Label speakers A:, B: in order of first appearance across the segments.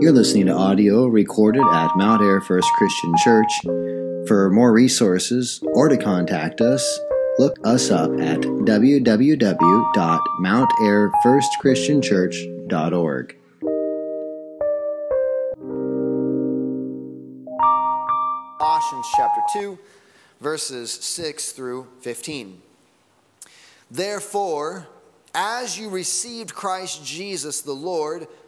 A: You're listening to audio recorded at Mount Air First Christian Church. For more resources or to contact us, look us up at www.mountairfirstchristianchurch.org.
B: Colossians chapter 2, verses 6 through 15. Therefore, as you received Christ Jesus the Lord,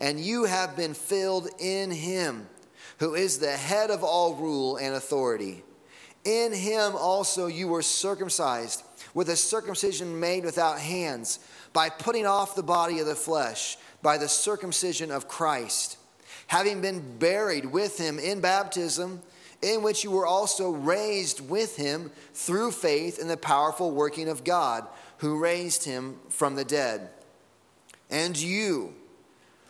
B: and you have been filled in him, who is the head of all rule and authority. In him also you were circumcised with a circumcision made without hands, by putting off the body of the flesh by the circumcision of Christ, having been buried with him in baptism, in which you were also raised with him through faith in the powerful working of God, who raised him from the dead. And you,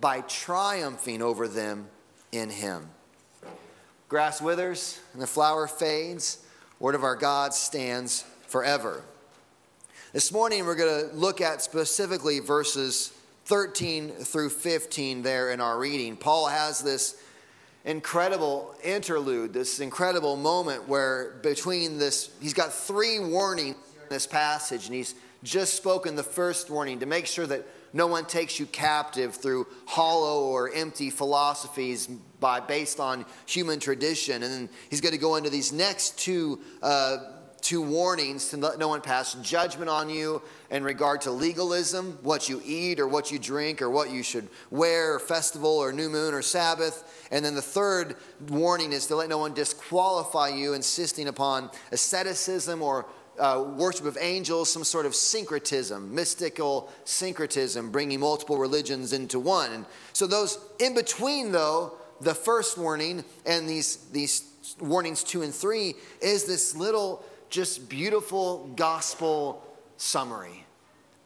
B: by triumphing over them in him. Grass withers and the flower fades, word of our God stands forever. This morning we're going to look at specifically verses 13 through 15 there in our reading. Paul has this incredible interlude, this incredible moment where between this, he's got three warnings in this passage, and he's just spoken the first warning to make sure that no one takes you captive through hollow or empty philosophies by based on human tradition. And then he's going to go into these next two uh, two warnings to let no one pass judgment on you in regard to legalism, what you eat or what you drink or what you should wear, or festival or new moon or Sabbath. And then the third warning is to let no one disqualify you, insisting upon asceticism or uh, worship of angels, some sort of syncretism, mystical syncretism, bringing multiple religions into one. And so, those in between, though, the first warning and these, these warnings two and three is this little just beautiful gospel summary.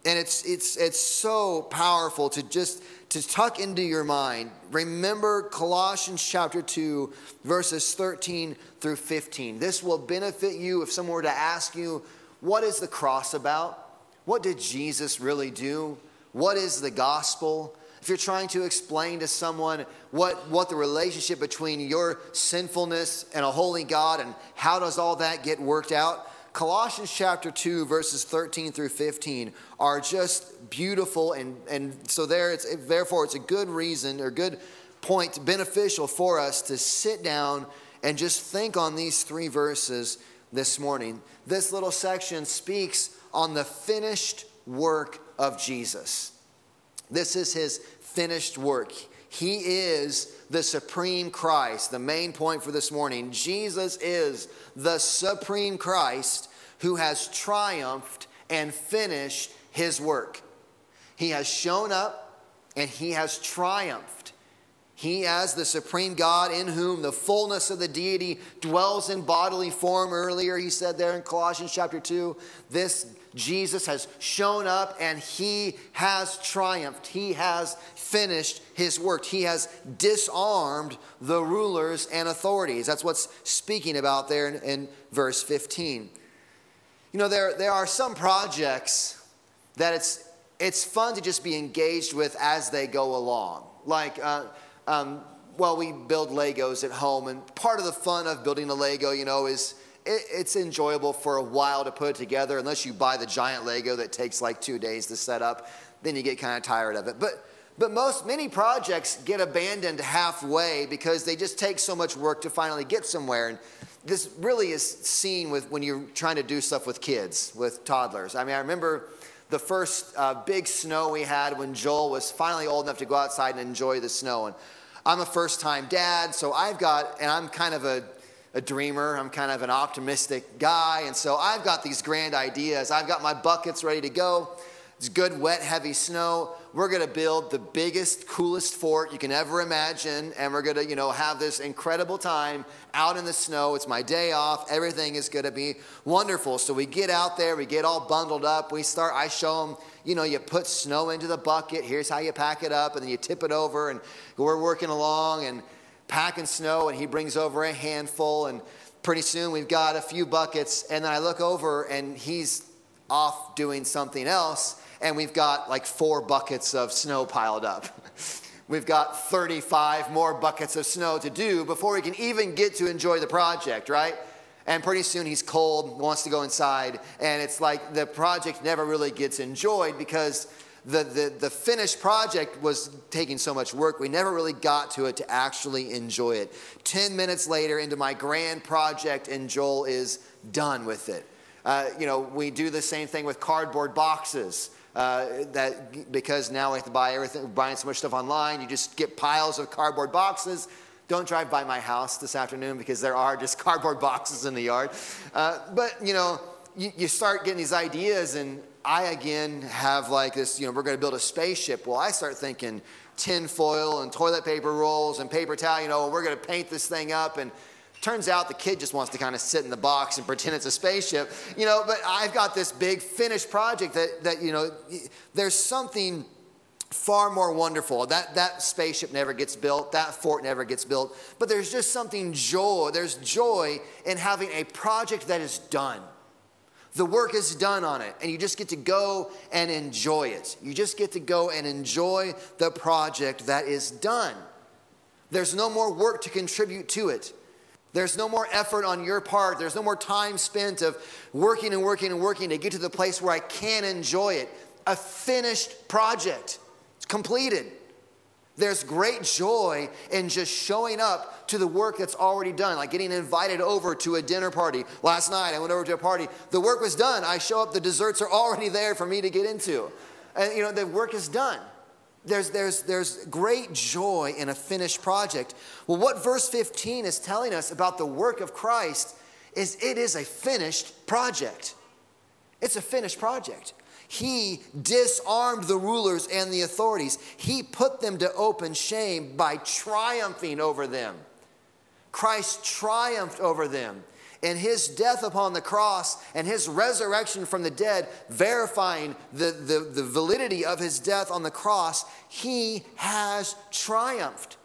B: And it's, it's, it's so powerful to just to tuck into your mind. Remember Colossians chapter 2, verses 13 through 15. This will benefit you if someone were to ask you, what is the cross about? What did Jesus really do? What is the gospel? If you're trying to explain to someone what, what the relationship between your sinfulness and a holy God and how does all that get worked out, Colossians chapter 2, verses 13 through 15 are just beautiful. And, and so there it's, therefore, it's a good reason or good point, beneficial for us to sit down and just think on these three verses this morning. This little section speaks on the finished work of Jesus. This is his finished work. He is the supreme Christ. The main point for this morning Jesus is the supreme Christ who has triumphed and finished his work. He has shown up and he has triumphed. He, as the supreme God in whom the fullness of the deity dwells in bodily form, earlier he said there in Colossians chapter 2, this Jesus has shown up and he has triumphed. He has finished his work. He has disarmed the rulers and authorities. That's what's speaking about there in, in verse 15. You know, there, there are some projects that it's, it's fun to just be engaged with as they go along. Like, uh, um, well, we build Legos at home, and part of the fun of building a Lego, you know, is it, it's enjoyable for a while to put it together, unless you buy the giant Lego that takes like two days to set up. Then you get kind of tired of it. But But most, many projects get abandoned halfway because they just take so much work to finally get somewhere. And this really is seen with when you're trying to do stuff with kids, with toddlers. I mean, I remember the first uh, big snow we had when Joel was finally old enough to go outside and enjoy the snow. And I'm a first time dad, so I've got, and I'm kind of a, a dreamer, I'm kind of an optimistic guy, and so I've got these grand ideas. I've got my buckets ready to go. It's good, wet, heavy snow. We're going to build the biggest, coolest fort you can ever imagine, and we're going to, you know, have this incredible time out in the snow. It's my day off. Everything is going to be wonderful. So we get out there, we get all bundled up. We start. I show them, you know, you put snow into the bucket. Here's how you pack it up, and then you tip it over, and we're working along and packing snow, and he brings over a handful, and pretty soon we've got a few buckets, and then I look over, and he's off doing something else and we've got like four buckets of snow piled up. we've got 35 more buckets of snow to do before we can even get to enjoy the project, right? And pretty soon he's cold, wants to go inside, and it's like the project never really gets enjoyed because the, the, the finished project was taking so much work, we never really got to it to actually enjoy it. 10 minutes later into my grand project, and Joel is done with it. Uh, you know, we do the same thing with cardboard boxes. Uh, that because now we have to buy everything, buying so much stuff online, you just get piles of cardboard boxes. Don't drive by my house this afternoon because there are just cardboard boxes in the yard. Uh, but you know, you, you start getting these ideas, and I again have like this. You know, we're going to build a spaceship. Well, I start thinking tin foil and toilet paper rolls and paper towel. You know, we're going to paint this thing up and Turns out the kid just wants to kind of sit in the box and pretend it's a spaceship, you know. But I've got this big finished project that, that you know, there's something far more wonderful. That, that spaceship never gets built, that fort never gets built, but there's just something joy. There's joy in having a project that is done. The work is done on it, and you just get to go and enjoy it. You just get to go and enjoy the project that is done. There's no more work to contribute to it. There's no more effort on your part. There's no more time spent of working and working and working to get to the place where I can enjoy it. A finished project. It's completed. There's great joy in just showing up to the work that's already done, like getting invited over to a dinner party. Last night, I went over to a party. The work was done. I show up, the desserts are already there for me to get into. And, you know, the work is done. There's, there's, there's great joy in a finished project. Well, what verse 15 is telling us about the work of Christ is it is a finished project. It's a finished project. He disarmed the rulers and the authorities. He put them to open shame by triumphing over them. Christ triumphed over them and his death upon the cross and his resurrection from the dead, verifying the, the, the validity of his death on the cross, he has triumphed.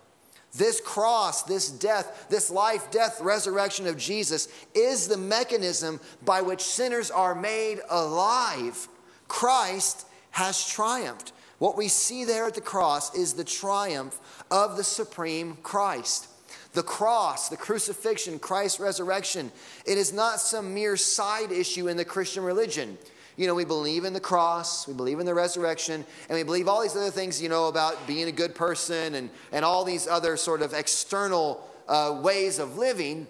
B: This cross, this death, this life, death, resurrection of Jesus is the mechanism by which sinners are made alive. Christ has triumphed. What we see there at the cross is the triumph of the supreme Christ. The cross, the crucifixion, Christ's resurrection, it is not some mere side issue in the Christian religion. You know, we believe in the cross, we believe in the resurrection, and we believe all these other things, you know, about being a good person and, and all these other sort of external uh, ways of living.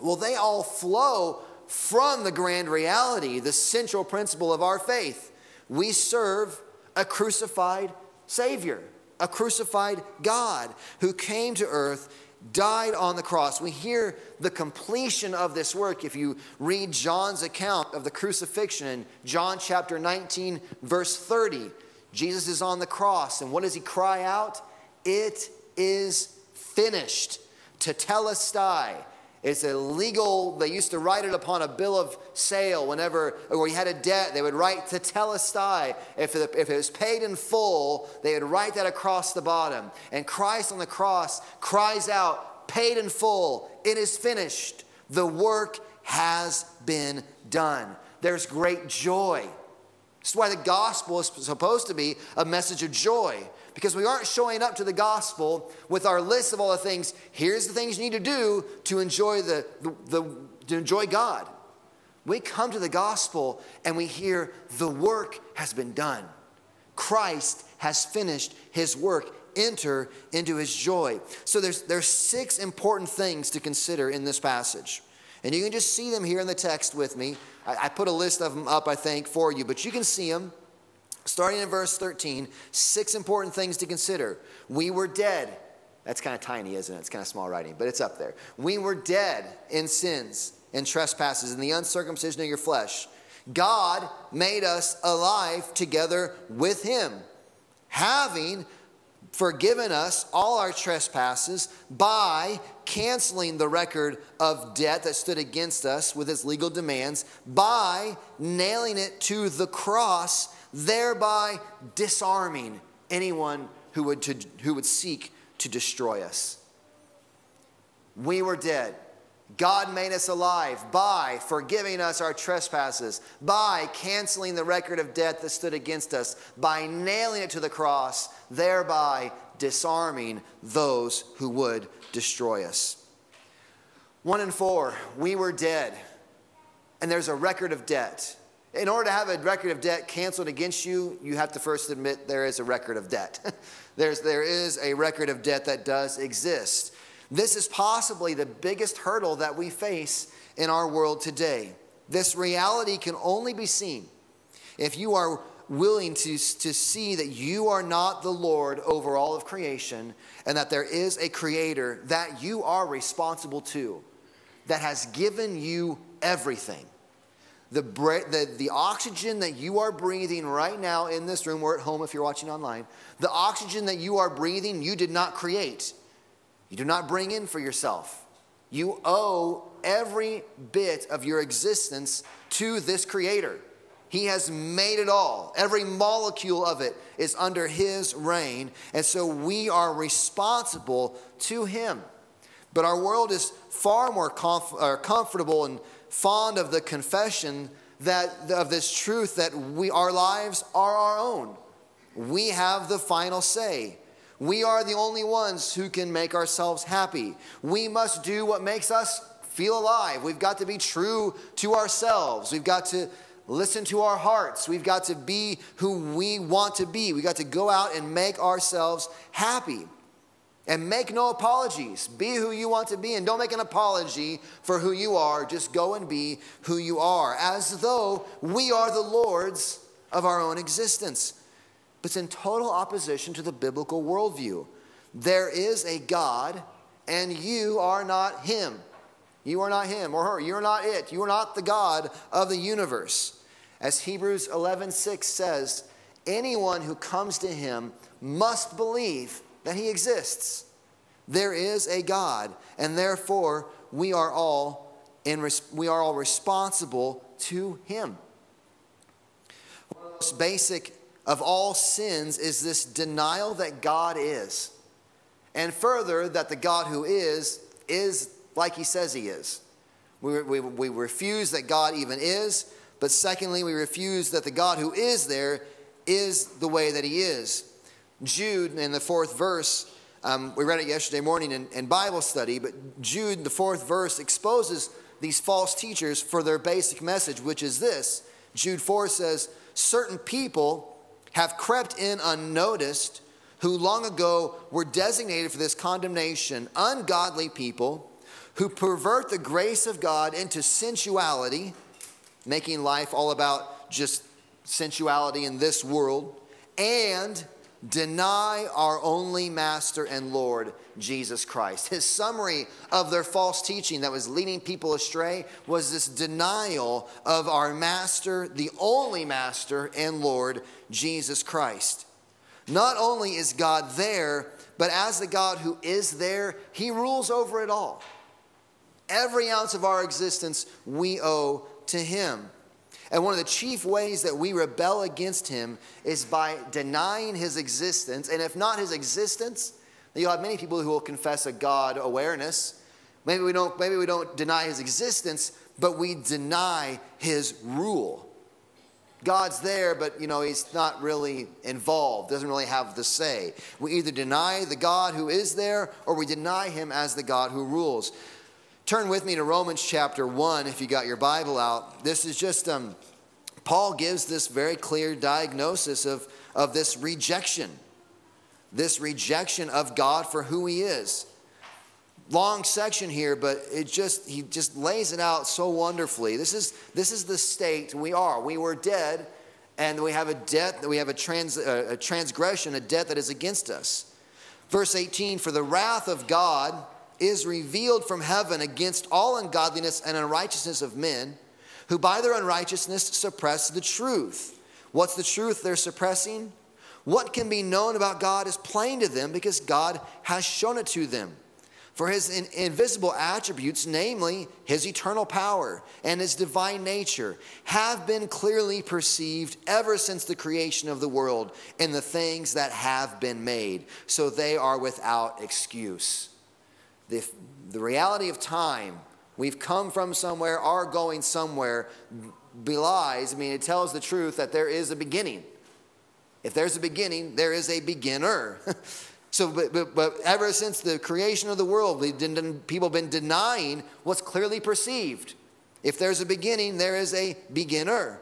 B: Well, they all flow from the grand reality, the central principle of our faith. We serve a crucified Savior, a crucified God who came to earth died on the cross. We hear the completion of this work if you read John's account of the crucifixion in John chapter 19, verse 30. Jesus is on the cross, and what does he cry out? It is finished. To tell us Tetelestai. It's a legal, they used to write it upon a bill of sale whenever, or you had a debt, they would write tetelestai. If it, if it was paid in full, they would write that across the bottom. And Christ on the cross cries out, paid in full, it is finished. The work has been done. There's great joy. This is why the gospel is supposed to be a message of joy because we aren't showing up to the gospel with our list of all the things. Here's the things you need to do to enjoy the, the, the to enjoy God. We come to the gospel and we hear the work has been done. Christ has finished his work. Enter into his joy. So there's, there's six important things to consider in this passage. And you can just see them here in the text with me. I, I put a list of them up, I think, for you, but you can see them. Starting in verse 13, six important things to consider. We were dead. That's kind of tiny, isn't it? It's kind of small writing, but it's up there. We were dead in sins and trespasses and the uncircumcision of your flesh. God made us alive together with him, having forgiven us all our trespasses by canceling the record of debt that stood against us with its legal demands, by nailing it to the cross, thereby disarming anyone who would, to, who would seek to destroy us. We were dead. God made us alive by forgiving us our trespasses, by canceling the record of debt that stood against us, by nailing it to the cross, thereby disarming those who would destroy us. One and four, we were dead, and there's a record of debt. In order to have a record of debt canceled against you, you have to first admit there is a record of debt. There's, there is a record of debt that does exist. This is possibly the biggest hurdle that we face in our world today. This reality can only be seen if you are willing to, to see that you are not the Lord over all of creation and that there is a creator that you are responsible to, that has given you everything. The, the, the oxygen that you are breathing right now in this room or at home if you're watching online, the oxygen that you are breathing, you did not create. You do not bring in for yourself. You owe every bit of your existence to this Creator. He has made it all. Every molecule of it is under His reign. And so we are responsible to Him. But our world is far more comf- uh, comfortable and fond of the confession that, of this truth that we, our lives are our own. We have the final say. We are the only ones who can make ourselves happy. We must do what makes us feel alive. We've got to be true to ourselves. We've got to listen to our hearts. We've got to be who we want to be. We've got to go out and make ourselves happy. And make no apologies. Be who you want to be and don't make an apology for who you are. Just go and be who you are, as though we are the Lords of our own existence but it's in total opposition to the biblical worldview. There is a God, and you are not Him. You are not Him or her. You're not it. You are not the God of the universe. As Hebrews 11 6 says, anyone who comes to Him must believe that He exists. There is a God, and therefore we are all, in, we are all responsible to Him. The most basic of all sins is this denial that God is. And further, that the God who is, is like he says he is. We, we, we refuse that God even is, but secondly, we refuse that the God who is there is the way that he is. Jude, in the fourth verse, um, we read it yesterday morning in, in Bible study, but Jude, the fourth verse, exposes these false teachers for their basic message, which is this Jude 4 says, Certain people have crept in unnoticed, who long ago were designated for this condemnation, ungodly people who pervert the grace of God into sensuality, making life all about just sensuality in this world, and deny our only master and Lord, Jesus Christ. His summary of their false teaching that was leading people astray was this denial of our master, the only master and Lord, Jesus Christ. Not only is God there, but as the God who is there, he rules over it all. Every ounce of our existence we owe to him. And one of the chief ways that we rebel against him is by denying his existence. And if not his existence, you'll have many people who will confess a God awareness. Maybe we don't, maybe we don't deny his existence, but we deny his rule. God's there, but you know, he's not really involved, doesn't really have the say. We either deny the God who is there or we deny him as the God who rules. Turn with me to Romans chapter 1 if you got your Bible out. This is just um, Paul gives this very clear diagnosis of, of this rejection, this rejection of God for who he is. Long section here, but it just he just lays it out so wonderfully. This is this is the state we are. We were dead, and we have a debt, that we have a, trans, a transgression, a debt that is against us. Verse 18 For the wrath of God is revealed from heaven against all ungodliness and unrighteousness of men who by their unrighteousness suppress the truth. What's the truth they're suppressing? What can be known about God is plain to them because God has shown it to them. For his in, invisible attributes, namely his eternal power and his divine nature, have been clearly perceived ever since the creation of the world in the things that have been made. So they are without excuse. The, the reality of time, we've come from somewhere, are going somewhere, belies, I mean, it tells the truth that there is a beginning. If there's a beginning, there is a beginner. so, but, but, but, ever since the creation of the world, people have been denying what's clearly perceived. If there's a beginning, there is a beginner.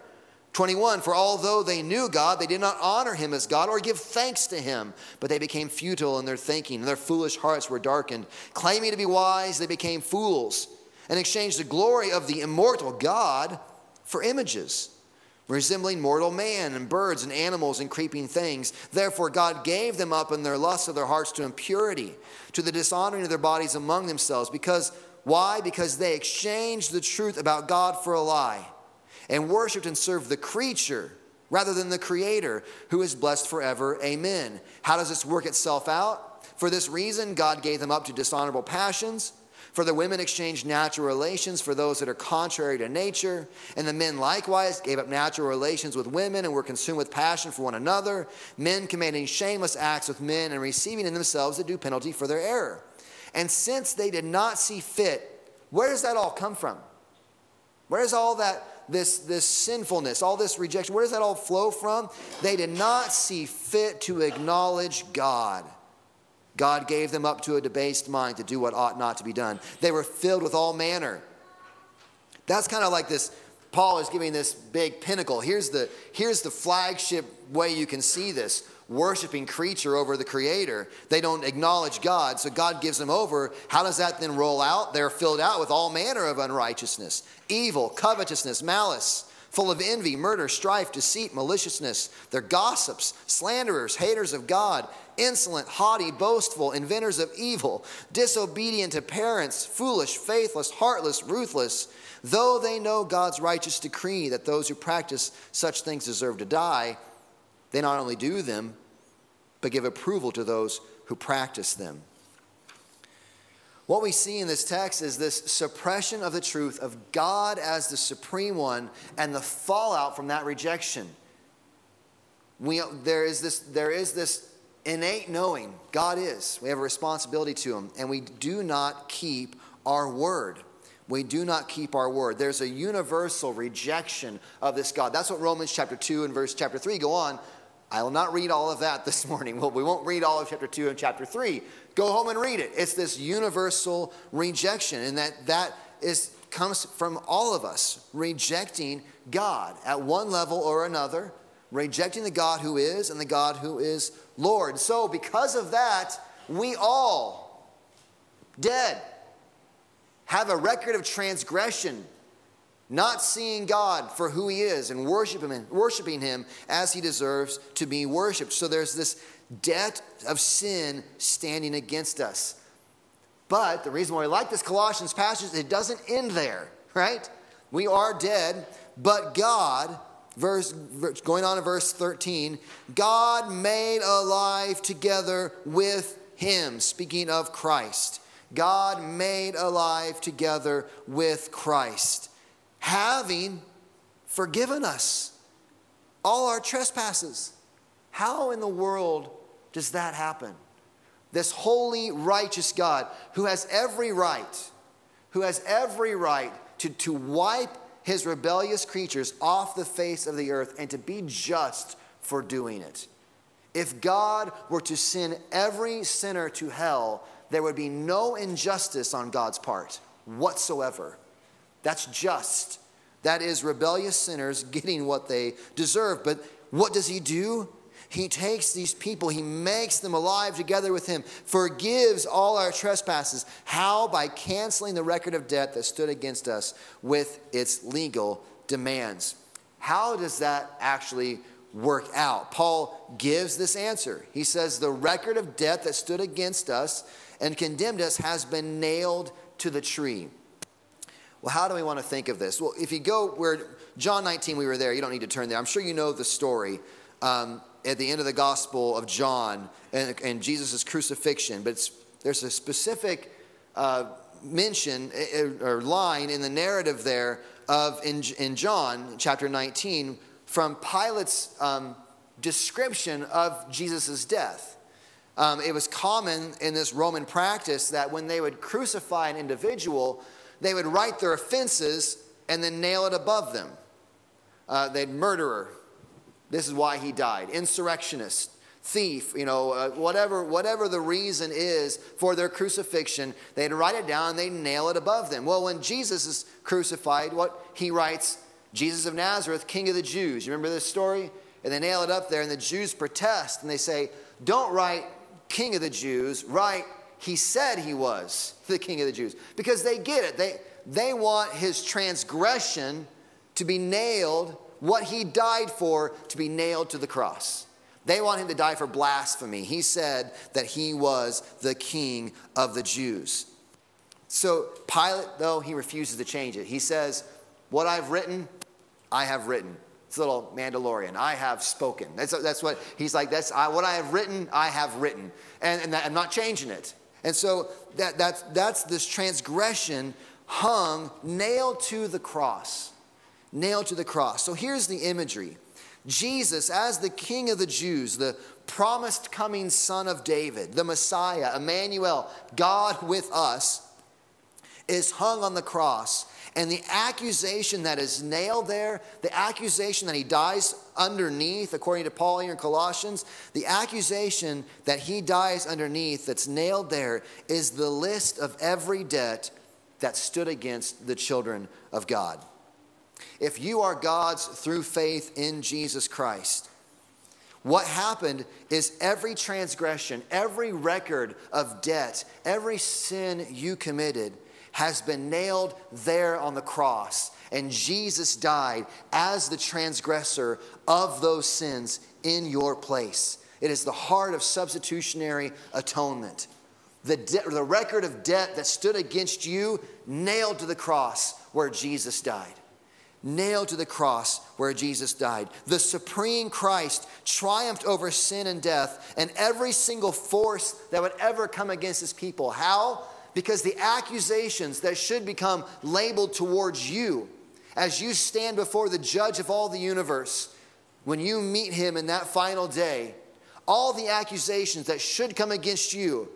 B: 21 For although they knew God, they did not honor him as God or give thanks to him, but they became futile in their thinking, and their foolish hearts were darkened. Claiming to be wise, they became fools and exchanged the glory of the immortal God for images, resembling mortal man and birds and animals and creeping things. Therefore, God gave them up in their lust of their hearts to impurity, to the dishonoring of their bodies among themselves. Because, why? Because they exchanged the truth about God for a lie and worshiped and served the creature rather than the creator who is blessed forever. Amen. How does this work itself out? For this reason, God gave them up to dishonorable passions. For the women exchanged natural relations for those that are contrary to nature. And the men likewise gave up natural relations with women and were consumed with passion for one another. Men committing shameless acts with men and receiving in themselves a due penalty for their error. And since they did not see fit, where does that all come from? Where does all that this, this sinfulness, all this rejection, where does that all flow from? They did not see fit to acknowledge God. God gave them up to a debased mind to do what ought not to be done. They were filled with all manner. That's kind of like this. Paul is giving this big pinnacle. Here's the, here's the flagship way you can see this worshiping creature over the creator. They don't acknowledge God, so God gives them over. How does that then roll out? They're filled out with all manner of unrighteousness, evil, covetousness, malice, full of envy, murder, strife, deceit, maliciousness. They're gossips, slanderers, haters of God, insolent, haughty, boastful, inventors of evil, disobedient to parents, foolish, faithless, heartless, ruthless. Though they know God's righteous decree that those who practice such things deserve to die, they not only do them, but give approval to those who practice them. What we see in this text is this suppression of the truth of God as the supreme one and the fallout from that rejection. We, there, is this, there is this innate knowing God is. We have a responsibility to Him, and we do not keep our word. We do not keep our word. There's a universal rejection of this God. That's what Romans chapter 2 and verse chapter 3 go on. I will not read all of that this morning. Well, we won't read all of chapter 2 and chapter 3. Go home and read it. It's this universal rejection, and that that is comes from all of us rejecting God at one level or another, rejecting the God who is and the God who is Lord. So, because of that, we all dead have a record of transgression not seeing God for who He is and worshiping him, worshiping Him as He deserves to be worshiped. So there's this debt of sin standing against us. But the reason why we like this Colossians passage, it doesn't end there, right? We are dead, but God, verse, going on in verse 13, God made alive together with Him, speaking of Christ. God made alive together with Christ having forgiven us all our trespasses. How in the world does that happen? This holy, righteous God who has every right, who has every right to, to wipe his rebellious creatures off the face of the earth and to be just for doing it. If God were to send every sinner to hell, there would be no injustice on God's part whatsoever. That's just. That is, rebellious sinners getting what they deserve. But what does he do? He takes these people, he makes them alive together with him, forgives all our trespasses. How? By canceling the record of debt that stood against us with its legal demands. How does that actually work out? Paul gives this answer. He says, The record of debt that stood against us and condemned us has been nailed to the tree. Well, how do we want to think of this? Well, if you go where John 19, we were there, you don't need to turn there. I'm sure you know the story um, at the end of the Gospel of John and, and Jesus' crucifixion, but there's a specific uh, mention eh, eh, or line in the narrative there of in, in John chapter 19 from Pilate's um, description of Jesus' death. Um, it was common in this Roman practice that when they would crucify an individual, they would write their offenses and then nail it above them. Uh, they'd murderer. This is why he died. Insurrectionist, thief, you know, uh, whatever, whatever the reason is for their crucifixion, they'd write it down and they'd nail it above them. Well, when Jesus is crucified, what he writes, Jesus of Nazareth, King of the Jews. You remember this story? And they nail it up there, and the Jews protest and they say, Don't write King of the Jews, write he said he was the king of the Jews. Because they get it. They, they want his transgression to be nailed, what he died for to be nailed to the cross. They want him to die for blasphemy. He said that he was the king of the Jews. So Pilate, though, he refuses to change it. He says, What I've written, I have written. It's a little Mandalorian. I have spoken. That's, that's what he's like. That's I, what I have written, I have written. And, and that, I'm not changing it. And so that, that's, that's this transgression hung, nailed to the cross. Nailed to the cross. So here's the imagery Jesus, as the King of the Jews, the promised coming Son of David, the Messiah, Emmanuel, God with us, is hung on the cross and the accusation that is nailed there, the accusation that he dies underneath, according to Paul here in Colossians, the accusation that he dies underneath that's nailed there is the list of every debt that stood against the children of God. If you are God's through faith in Jesus Christ, what happened is every transgression, every record of debt, every sin you committed has been nailed there on the cross. And Jesus died as the transgressor of those sins in your place. It is the heart of substitutionary atonement. The, de- the record of debt that stood against you, nailed to the cross where Jesus died nailed to the cross where Jesus died. The supreme Christ triumphed over sin and death and every single force that would ever come against his people. How? Because the accusations that should become labeled towards you as you stand before the judge of all the universe, when you meet him in that final day, all the accusations that should come against you,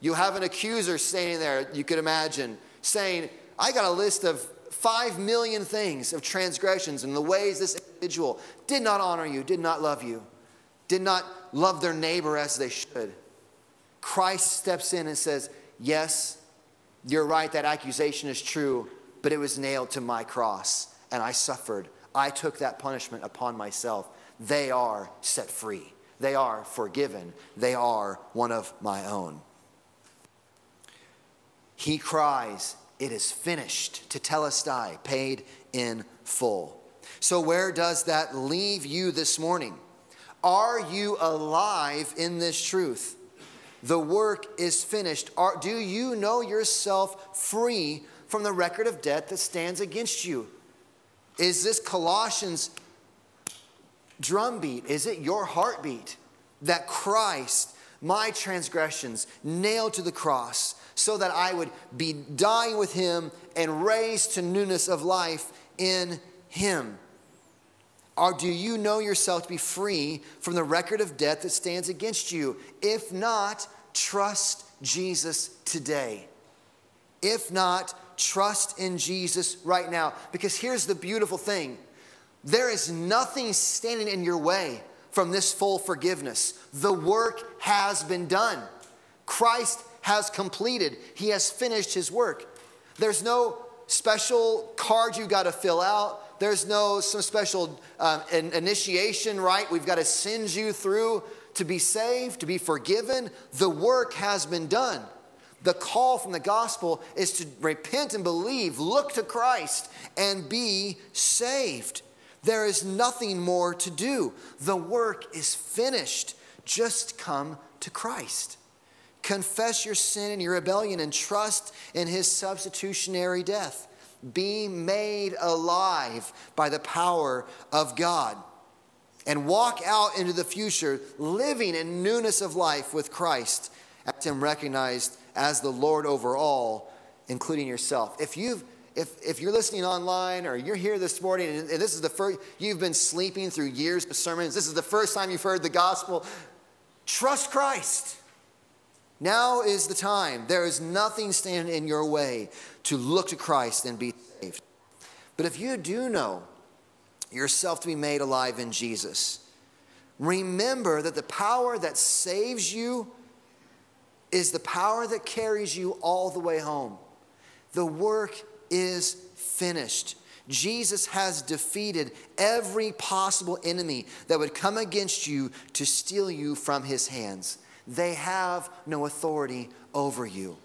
B: you have an accuser standing there, you could imagine, saying, I got a list of five million things of transgressions and the ways this individual did not honor you, did not love you, did not love their neighbor as they should. Christ steps in and says, Yes, you're right, that accusation is true, but it was nailed to my cross, and I suffered. I took that punishment upon myself. They are set free. They are forgiven. They are one of my own. He cries, It is finished, tetelestai, paid in full. So, where does that leave you this morning? Are you alive in this truth? The work is finished. Are, do you know yourself free from the record of debt that stands against you? Is this Colossians drumbeat? Is it your heartbeat that Christ, my transgressions, nailed to the cross so that I would be dying with him and raised to newness of life in him? Or do you know yourself to be free from the record of debt that stands against you? If not, trust Jesus today. If not, trust in Jesus right now. Because here's the beautiful thing there is nothing standing in your way from this full forgiveness. The work has been done. Christ has completed, He has finished His work. There's no special card you got to fill out there's no some special um, initiation, right? We've got to send you through to be saved, to be forgiven. The work has been done. The call from the gospel is to repent and believe, look to Christ, and be saved. There is nothing more to do. The work is finished. Just come to Christ. Confess your sin and your rebellion and trust in his substitutionary death. Be made alive by the power of God. And walk out into the future living in newness of life with Christ as him recognized as the Lord over all, including yourself. If you've if, if you're listening online or you're here this morning and this is the first, you've been sleeping through years of sermons, this is the first time you've heard the gospel, trust Christ. Now is the time. There is nothing standing in your way to look to Christ and be saved. But if you do know yourself to be made alive in Jesus, remember that the power that saves you is the power that carries you all the way home. The work is finished. Jesus has defeated every possible enemy that would come against you to steal you from his hands. They have no authority over you.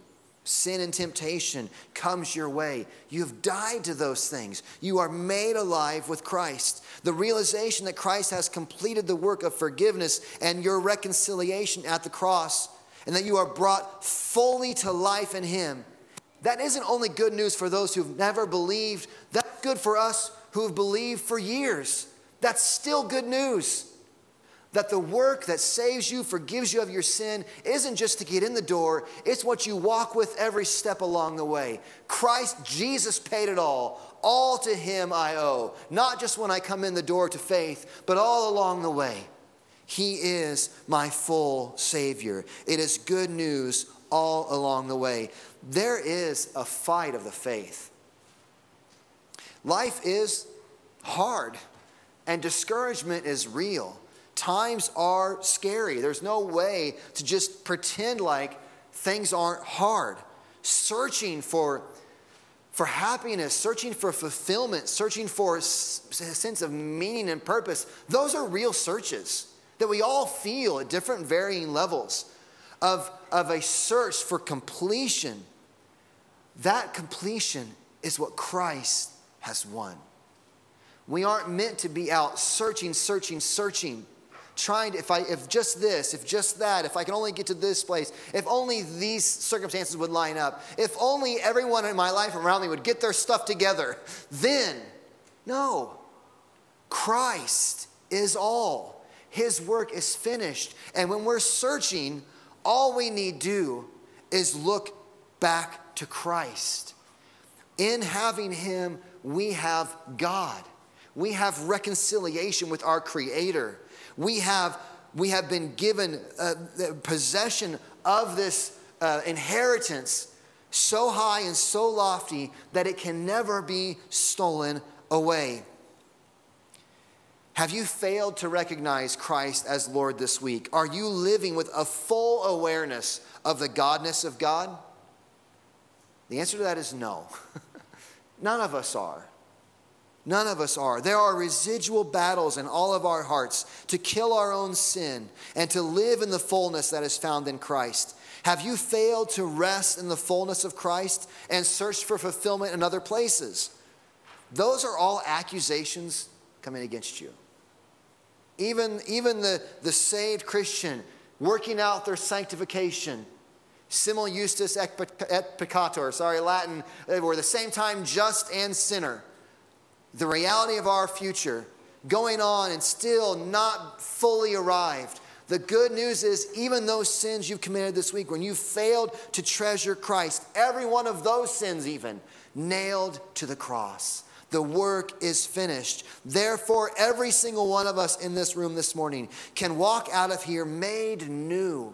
B: Sin and temptation comes your way. You've died to those things. You are made alive with Christ. The realization that Christ has completed the work of forgiveness and your reconciliation at the cross, and that you are brought fully to life in Him. That isn't only good news for those who've never believed, that's good for us who've believed for years. That's still good news that the work that saves you, forgives you of your sin, isn't just to get in the door, it's what you walk with every step along the way. Christ Jesus paid it all. All to Him I owe. Not just when I come in the door to faith, but all along the way. He is my full Savior. It is good news all along the way. There is a fight of the faith. Life is hard, and discouragement is real times are scary. There's no way to just pretend like things aren't hard. Searching for, for happiness, searching for fulfillment, searching for a sense of meaning and purpose, those are real searches that we all feel at different varying levels of, of a search for completion. That completion is what Christ has won. We aren't meant to be out searching, searching, searching trying to, if I, if just this, if just that, if I can only get to this place, if only these circumstances would line up, if only everyone in my life around me would get their stuff together, then, no. Christ is all. His work is finished. And when we're searching, all we need do is look back to Christ. In having Him, we have God. We have reconciliation with our Creator. We have, we have been given uh, possession of this uh, inheritance so high and so lofty that it can never be stolen away. Have you failed to recognize Christ as Lord this week? Are you living with a full awareness of the godness of God? The answer to that is no. None of us are. None of us are. There are residual battles in all of our hearts to kill our own sin and to live in the fullness that is found in Christ. Have you failed to rest in the fullness of Christ and search for fulfillment in other places? Those are all accusations coming against you. Even, even the, the saved Christian working out their sanctification, simul justus et peccator, sorry, Latin, we're the same time just and sinner the reality of our future going on and still not fully arrived. The good news is, even those sins you've committed this week, when you failed to treasure Christ, every one of those sins, even, nailed to the cross. The work is finished. Therefore, every single one of us in this room this morning can walk out of here made new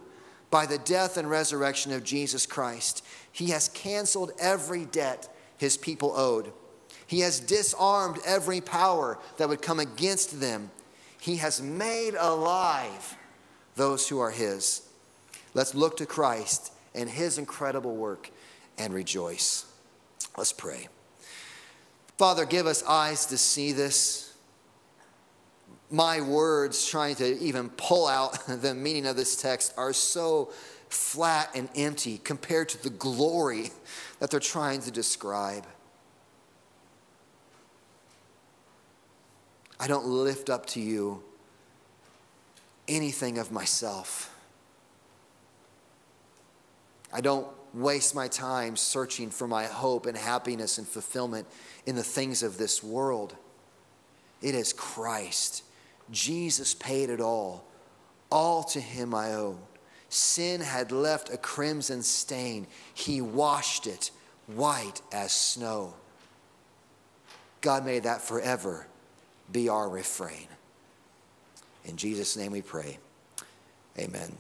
B: by the death and resurrection of Jesus Christ. He has canceled every debt his people owed. He has disarmed every power that would come against them. He has made alive those who are His. Let's look to Christ and His incredible work and rejoice. Let's pray. Father, give us eyes to see this. My words, trying to even pull out the meaning of this text, are so flat and empty compared to the glory that they're trying to describe. I don't lift up to you anything of myself. I don't waste my time searching for my hope and happiness and fulfillment in the things of this world. It is Christ. Jesus paid it all. All to him I owe. Sin had left a crimson stain. He washed it white as snow. God made that forever be our refrain. In Jesus' name we pray. Amen.